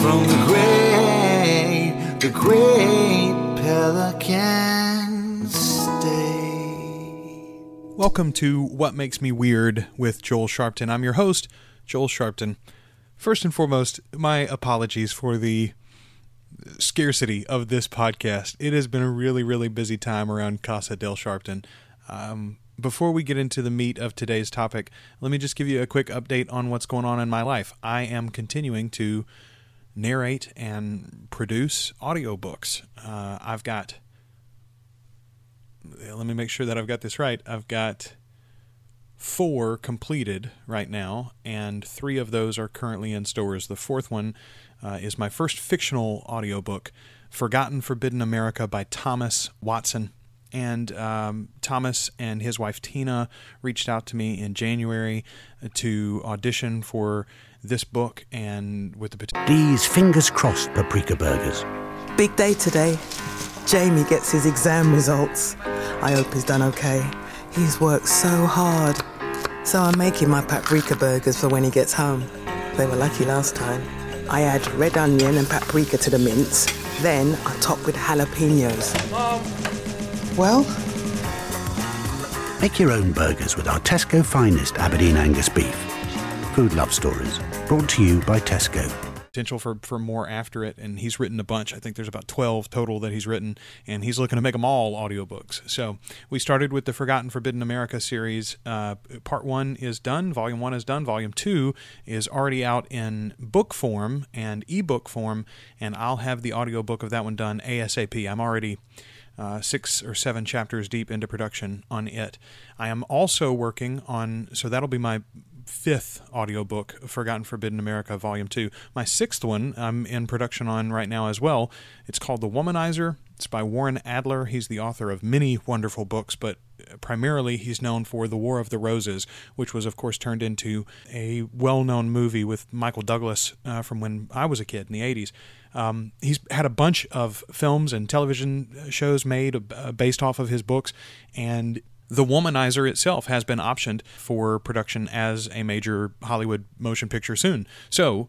from the great, the great Pelican. Welcome to What Makes Me Weird with Joel Sharpton. I'm your host, Joel Sharpton. First and foremost, my apologies for the scarcity of this podcast. It has been a really, really busy time around Casa del Sharpton. Um, before we get into the meat of today's topic, let me just give you a quick update on what's going on in my life. I am continuing to narrate and produce audiobooks. Uh, I've got, let me make sure that I've got this right. I've got four completed right now, and three of those are currently in stores. The fourth one uh, is my first fictional audiobook, Forgotten Forbidden America by Thomas Watson. And um, Thomas and his wife Tina reached out to me in January to audition for this book, and with the These fingers crossed paprika burgers. Big day today. Jamie gets his exam results. I hope he's done okay. He's worked so hard. So I'm making my paprika burgers for when he gets home. They were lucky last time. I add red onion and paprika to the mince. Then I top with jalapenos. Well, Make your own burgers with our Tesco finest Aberdeen Angus beef. Food Love Stories, brought to you by Tesco. potential for, for more after it and he's written a bunch. I think there's about 12 total that he's written and he's looking to make them all audiobooks. So we started with the forgotten forbidden america series. Uh, part one is done volume one is done volume two is already out in book form and ebook form and i'll have the audiobook of that one done asap i'm already uh, six or seven chapters deep into production on it. I am also working on, so that'll be my fifth audiobook, Forgotten Forbidden America, Volume 2. My sixth one I'm in production on right now as well. It's called The Womanizer. It's by Warren Adler. He's the author of many wonderful books, but primarily he's known for The War of the Roses, which was, of course, turned into a well known movie with Michael Douglas uh, from when I was a kid in the 80s. Um, he's had a bunch of films and television shows made uh, based off of his books, and the Womanizer itself has been optioned for production as a major Hollywood motion picture soon. So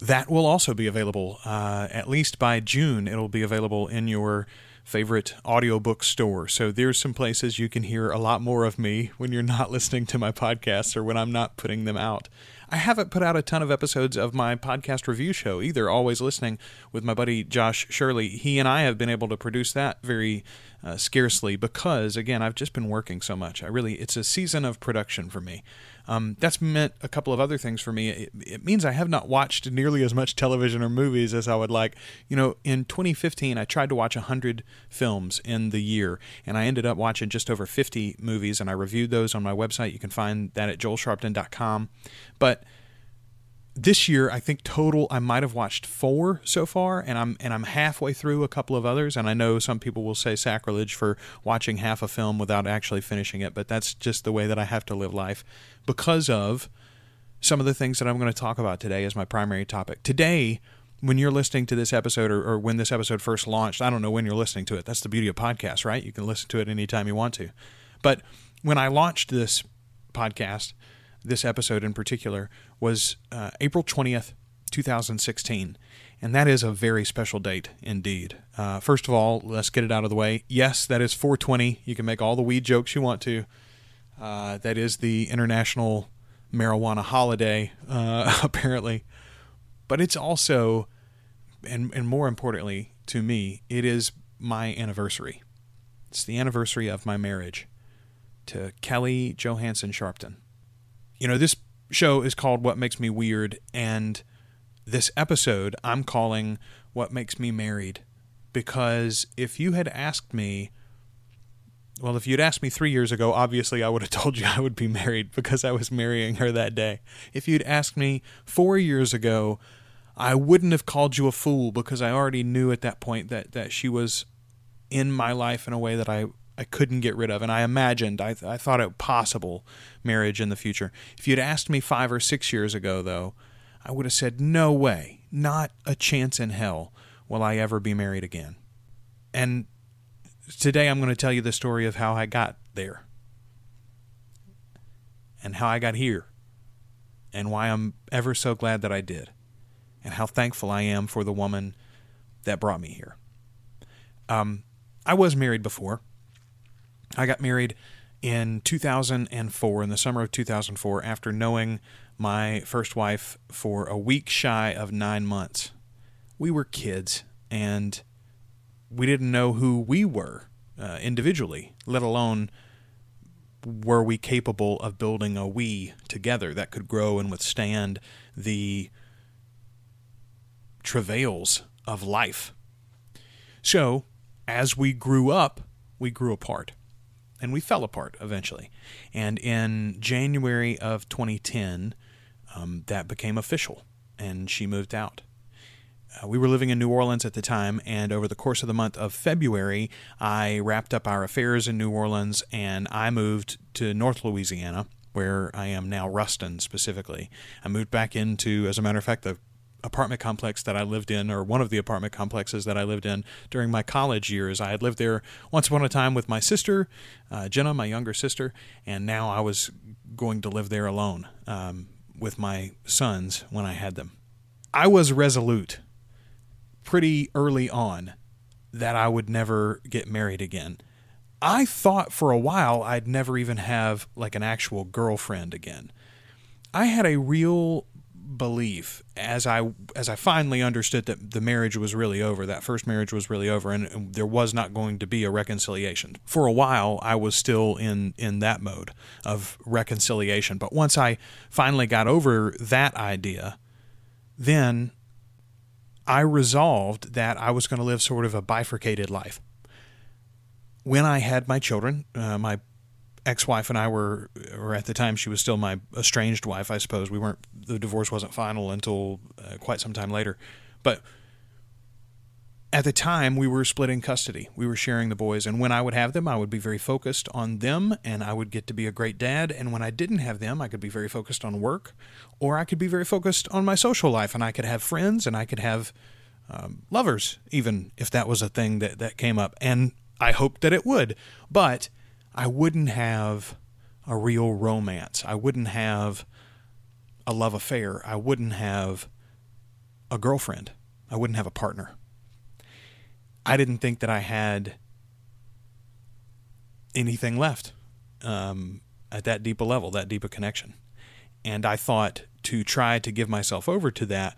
that will also be available uh, at least by June. It'll be available in your favorite audiobook store. So there's some places you can hear a lot more of me when you're not listening to my podcasts or when I'm not putting them out. I haven't put out a ton of episodes of my podcast review show either, Always Listening with my buddy Josh Shirley. He and I have been able to produce that very uh, scarcely because, again, I've just been working so much. I really, it's a season of production for me. Um, that's meant a couple of other things for me. It, it, means I have not watched nearly as much television or movies as I would like. You know, in 2015, I tried to watch 100 films in the year, and I ended up watching just over 50 movies, and I reviewed those on my website. You can find that at joelsharpton.com. But this year I think total I might have watched four so far and I'm and I'm halfway through a couple of others and I know some people will say sacrilege for watching half a film without actually finishing it but that's just the way that I have to live life because of some of the things that I'm going to talk about today as my primary topic. Today when you're listening to this episode or, or when this episode first launched, I don't know when you're listening to it. That's the beauty of podcasts, right? You can listen to it anytime you want to. But when I launched this podcast, this episode in particular was uh, April 20th, 2016. And that is a very special date indeed. Uh, first of all, let's get it out of the way. Yes, that is 420. You can make all the weed jokes you want to. Uh, that is the International Marijuana Holiday, uh, apparently. But it's also, and, and more importantly to me, it is my anniversary. It's the anniversary of my marriage to Kelly Johansson Sharpton you know, this show is called What Makes Me Weird, and this episode I'm calling What Makes Me Married. Because if you had asked me, well, if you'd asked me three years ago, obviously I would have told you I would be married because I was marrying her that day. If you'd asked me four years ago, I wouldn't have called you a fool because I already knew at that point that, that she was in my life in a way that I I couldn't get rid of, and I imagined, I, I thought it possible marriage in the future. If you'd asked me five or six years ago, though, I would have said, no way, not a chance in hell will I ever be married again. And today I'm going to tell you the story of how I got there, and how I got here, and why I'm ever so glad that I did. and how thankful I am for the woman that brought me here. Um, I was married before. I got married in 2004, in the summer of 2004, after knowing my first wife for a week shy of nine months. We were kids, and we didn't know who we were uh, individually, let alone were we capable of building a we together that could grow and withstand the travails of life. So, as we grew up, we grew apart and we fell apart eventually. And in January of 2010, um, that became official and she moved out. Uh, we were living in New Orleans at the time, and over the course of the month of February, I wrapped up our affairs in New Orleans and I moved to North Louisiana, where I am now, Ruston specifically. I moved back into, as a matter of fact, the apartment complex that I lived in, or one of the apartment complexes that I lived in during my college years. I had lived there once upon a time with my sister, uh, Jenna, my younger sister, and now I was going to live there alone um, with my sons when I had them. I was resolute pretty early on that I would never get married again. I thought for a while I'd never even have like an actual girlfriend again. I had a real belief as I as I finally understood that the marriage was really over, that first marriage was really over, and, and, there was not going to be a reconciliation. For a while, I was still in in that mode of reconciliation, but once I finally got over that idea, then I resolved that I was going to live sort of a bifurcated life. When I had my children, uh, my ex-wife and I were, or at the time she was still my estranged wife, I suppose. We weren't. The divorce wasn't final until uh, quite some time later, but at the time we were splitting custody. We were sharing the boys, and when I would have them, I would be very focused on them, and I would get to be a great dad. And when I didn't have them, I could be very focused on work, or I could be very focused on my social life, and I could have friends, and I could have um, lovers, even if that was a thing that that came up. And I hoped that it would, but I wouldn't have a real romance. I wouldn't have a love affair. I wouldn't have a girlfriend. I wouldn't have a partner. I didn't think that I had anything left um, at that deep a level, that deep a connection. And I thought to try to give myself over to that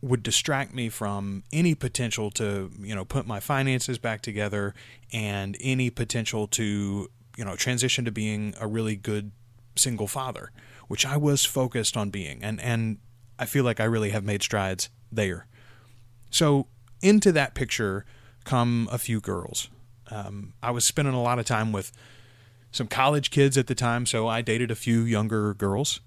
would distract me from any potential to you know put my finances back together and any potential to you know transition to being a really good single father which I was focused on being. And and I feel like I really have made strides there. So into that picture come a few girls. Um, I was spending a lot of time with some college kids at the time so I dated a few younger girls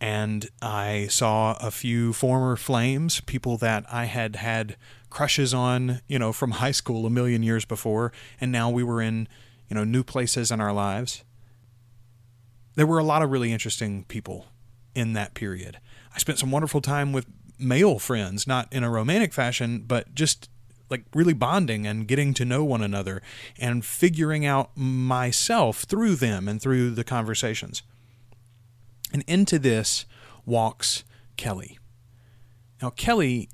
and I saw a few former flames, people that I had had crushes on, you know, from high school a million years before, and now we were in, you know, new places in our lives. There were a lot of really interesting people in that period. I spent some wonderful time with male friends, not in a romantic fashion, but just like really bonding and getting to know one another and figuring out myself through them and through the conversations. And into this walks Kelly. Now, Kelly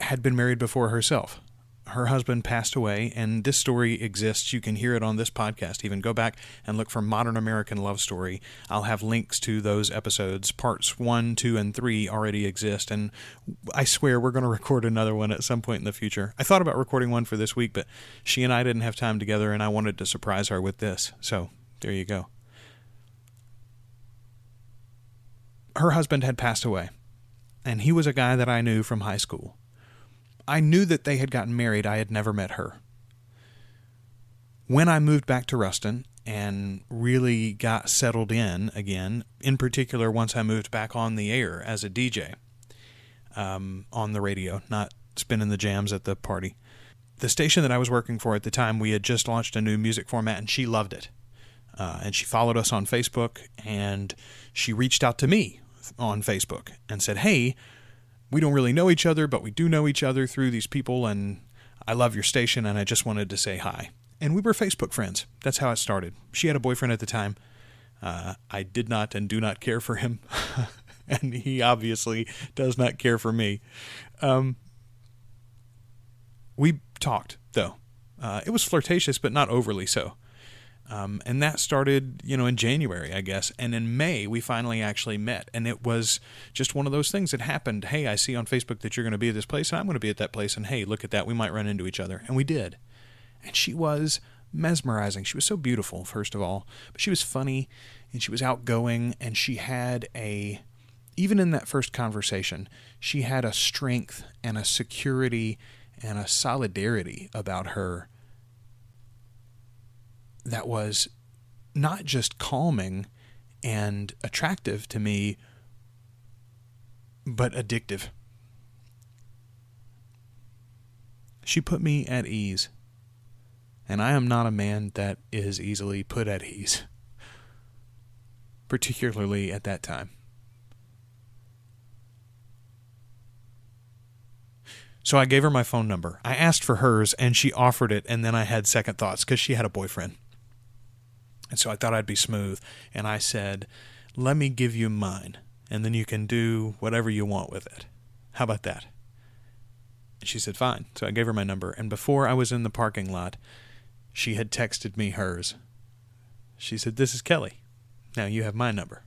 had been married before herself. Her husband passed away, and this story exists. You can hear it on this podcast. Even go back and look for Modern American Love Story. I'll have links to those episodes. Parts one, two, and three already exist, and I swear we're going to record another one at some point in the future. I thought about recording one for this week, but she and I didn't have time together, and I wanted to surprise her with this. So there you go. Her husband had passed away, and he was a guy that I knew from high school. I knew that they had gotten married, I had never met her. When I moved back to Ruston and really got settled in again, in particular, once I moved back on the air as a DJ um, on the radio, not spinning the jams at the party. The station that I was working for at the time, we had just launched a new music format, and she loved it. Uh, and she followed us on Facebook, and she reached out to me on Facebook and said, Hey, we don't really know each other, but we do know each other through these people, and I love your station, and I just wanted to say hi. And we were Facebook friends. That's how it started. She had a boyfriend at the time. Uh, I did not and do not care for him. and he obviously does not care for me. Um, we talked though. Uh, it was flirtatious, but not overly so. Um, and that started, you know, in January, I guess. And in May, we finally actually met. And it was just one of those things that happened. Hey, I see on Facebook that you're going to be at this place, and I'm going to be at that place. And hey, look at that. We might run into each other. And we did. And she was mesmerizing. She was so beautiful, first of all, but she was funny and she was outgoing. And she had a, even in that first conversation, she had a strength and a security and a solidarity about her that was not just calming and attractive to me, but addictive. She put me at ease, and I am not a man that is easily put at ease, particularly at that time. So I gave her my phone number. I asked for hers, and she offered it, and then I had second thoughts because she had a boyfriend. And so I thought I'd be smooth. And I said, Let me give you mine, and then you can do whatever you want with it. How about that? And she said, Fine. So I gave her my number. And before I was in the parking lot, she had texted me hers. She said, This is Kelly. Now you have my number.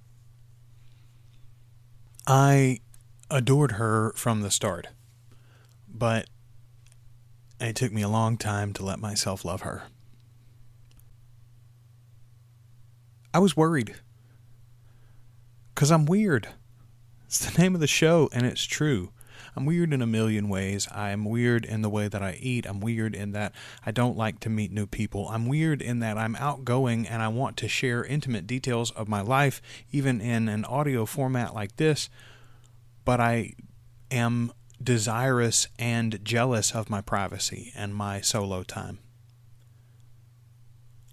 I adored her from the start, but it took me a long time to let myself love her. I was worried. Because I'm weird. It's the name of the show, and it's true. I'm weird in a million ways. I'm weird in the way that I eat. I'm weird in that I don't like to meet new people. I'm weird in that I'm outgoing and I want to share intimate details of my life, even in an audio format like this. But I am desirous and jealous of my privacy and my solo time.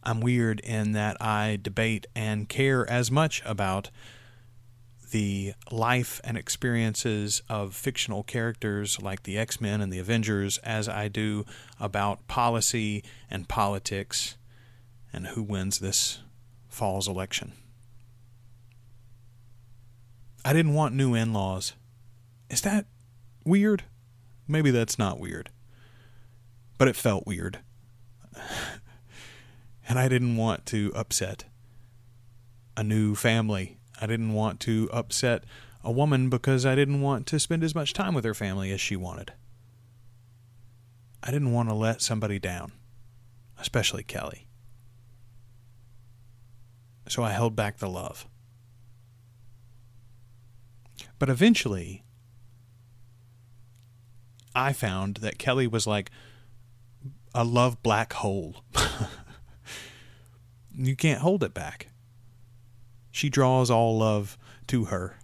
I'm weird in that I debate and care as much about the life and experiences of fictional characters like the X Men and the Avengers as I do about policy and politics and who wins this fall's election. I didn't want new in laws. Is that weird? Maybe that's not weird. But it felt weird and I didn't want to upset a new family. I didn't want to upset a woman because I didn't want to spend as much time with her family as she wanted. I didn't want to let somebody down, especially Kelly. So I held back the love. But eventually, I found that Kelly was like a love black hole. You can't hold it back. She draws all love to her.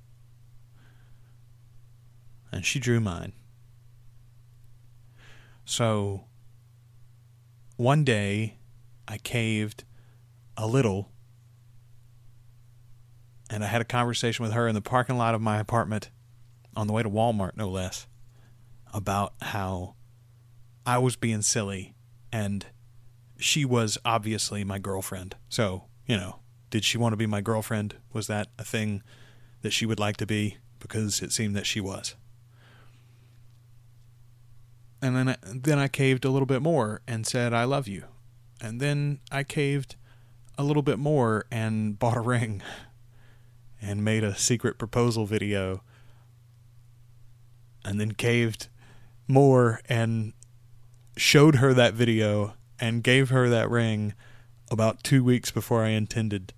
And she drew mine. So one day I caved a little and I had a conversation with her in the parking lot of my apartment on the way to Walmart, no less, about how I was being silly and she was obviously my girlfriend. So, you know, did she want to be my girlfriend? Was that a thing that she would like to be? Because it seemed that she was. And then I, then I caved a little bit more and said I love you. And then I caved a little bit more and bought a ring and made a secret proposal video. And then caved more and showed her that video and gave her that ring about two weeks before I intended.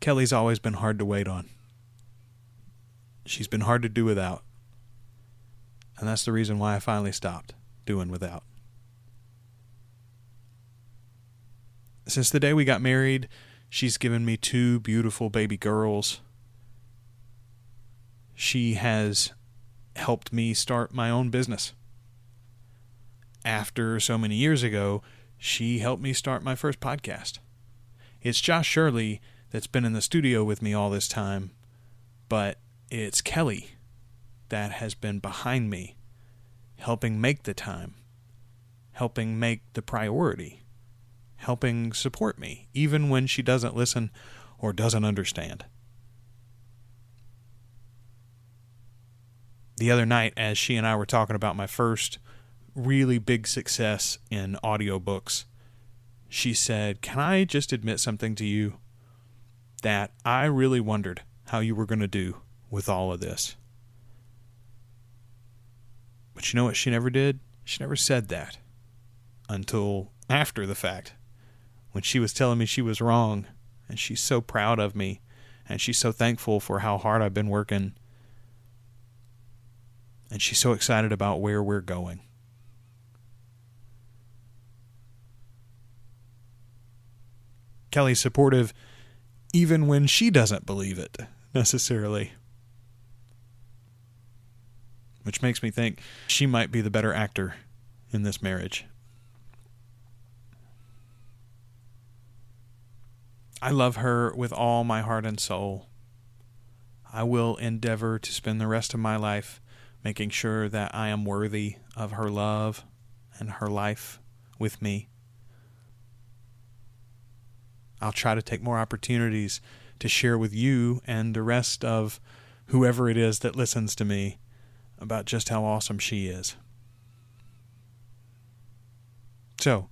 Kelly's always been hard to wait on. She's been hard to do without. And that's the reason why I finally stopped doing without. Since the day we got married, she's given me two beautiful baby girls. She has helped me start my own business after so many years ago, she helped me start my first podcast. It's Josh Shirley that's been in the studio with me all this time, but it's Kelly that has been behind me, helping make the time, helping make the priority, helping support me, even when she doesn't listen or doesn't understand. The other night, as she and I were talking about my first really big success in audiobooks. She said, Can I just admit something to you? That I really wondered how you were going to do with all of this. But you know what she never did? She never said that until after the fact when she was telling me she was wrong and she's so proud of me and she's so thankful for how hard I've been working and she's so excited about where we're going. Kelly's supportive even when she doesn't believe it necessarily. Which makes me think she might be the better actor in this marriage. I love her with all my heart and soul. I will endeavor to spend the rest of my life making sure that I am worthy of her love and her life with me. I'll try to take more opportunities to share with you and the rest of whoever it is that listens to me about just how awesome she is. So,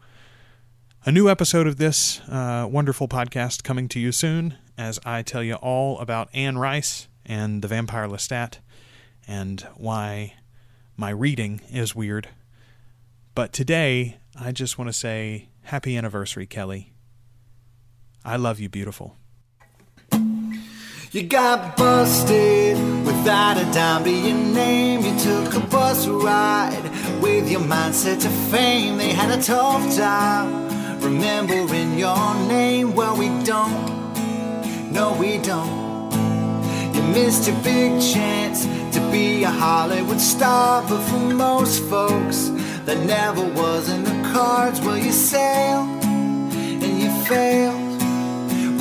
a new episode of this uh, wonderful podcast coming to you soon as I tell you all about Anne Rice and the vampire Lestat and why my reading is weird. But today, I just want to say happy anniversary, Kelly. I love you, beautiful. You got busted without a dime to your name. You took a bus ride with your mindset to fame. They had a tough time remembering your name. Well, we don't. No, we don't. You missed your big chance to be a Hollywood star, but for most folks, that never was in the cards. Well, you sailed and you failed.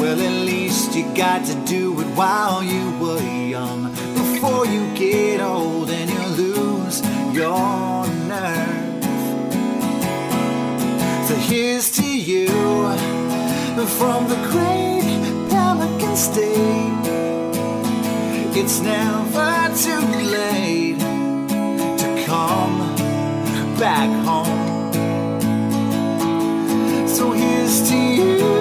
Well, at least you got to do it while you were young. Before you get old and you lose your nerve. So here's to you from the great Pelican State. It's never too late to come back home. So here's to you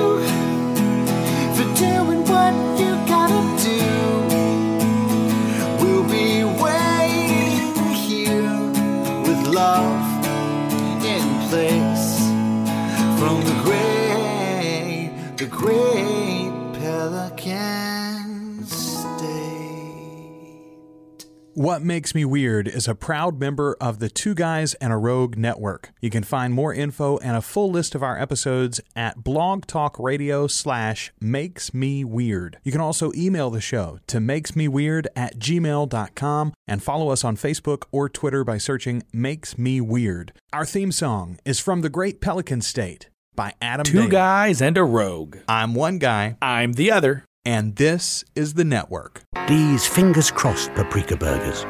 What Makes Me Weird is a proud member of the Two Guys and a Rogue network. You can find more info and a full list of our episodes at blogtalkradio slash makes me weird. You can also email the show to makesmeweird at gmail.com and follow us on Facebook or Twitter by searching Makes Me Weird. Our theme song is from The Great Pelican State by Adam Two Dale. guys and a rogue. I'm one guy, I'm the other. And this is the network. These fingers crossed paprika burgers.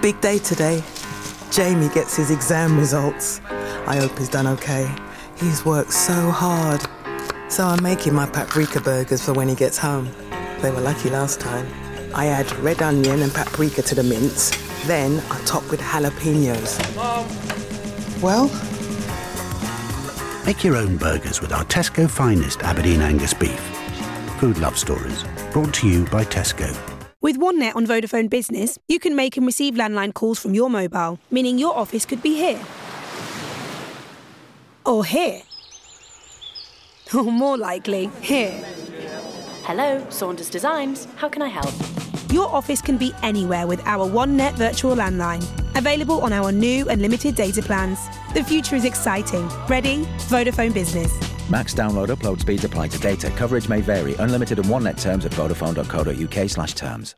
Big day today. Jamie gets his exam results. I hope he's done okay. He's worked so hard. So I'm making my paprika burgers for when he gets home. They were lucky last time. I add red onion and paprika to the mince. Then I top with jalapenos. Well, Make your own burgers with our Tesco finest Aberdeen Angus beef. Food Love Stories, brought to you by Tesco. With OneNet on Vodafone Business, you can make and receive landline calls from your mobile, meaning your office could be here. Or here. Or more likely, here. Hello, Saunders Designs. How can I help? Your office can be anywhere with our OneNet virtual landline. Available on our new unlimited data plans. The future is exciting. Ready? Vodafone Business. Max download upload speeds apply to data. Coverage may vary. Unlimited and OneNet terms at vodafone.co.uk slash terms.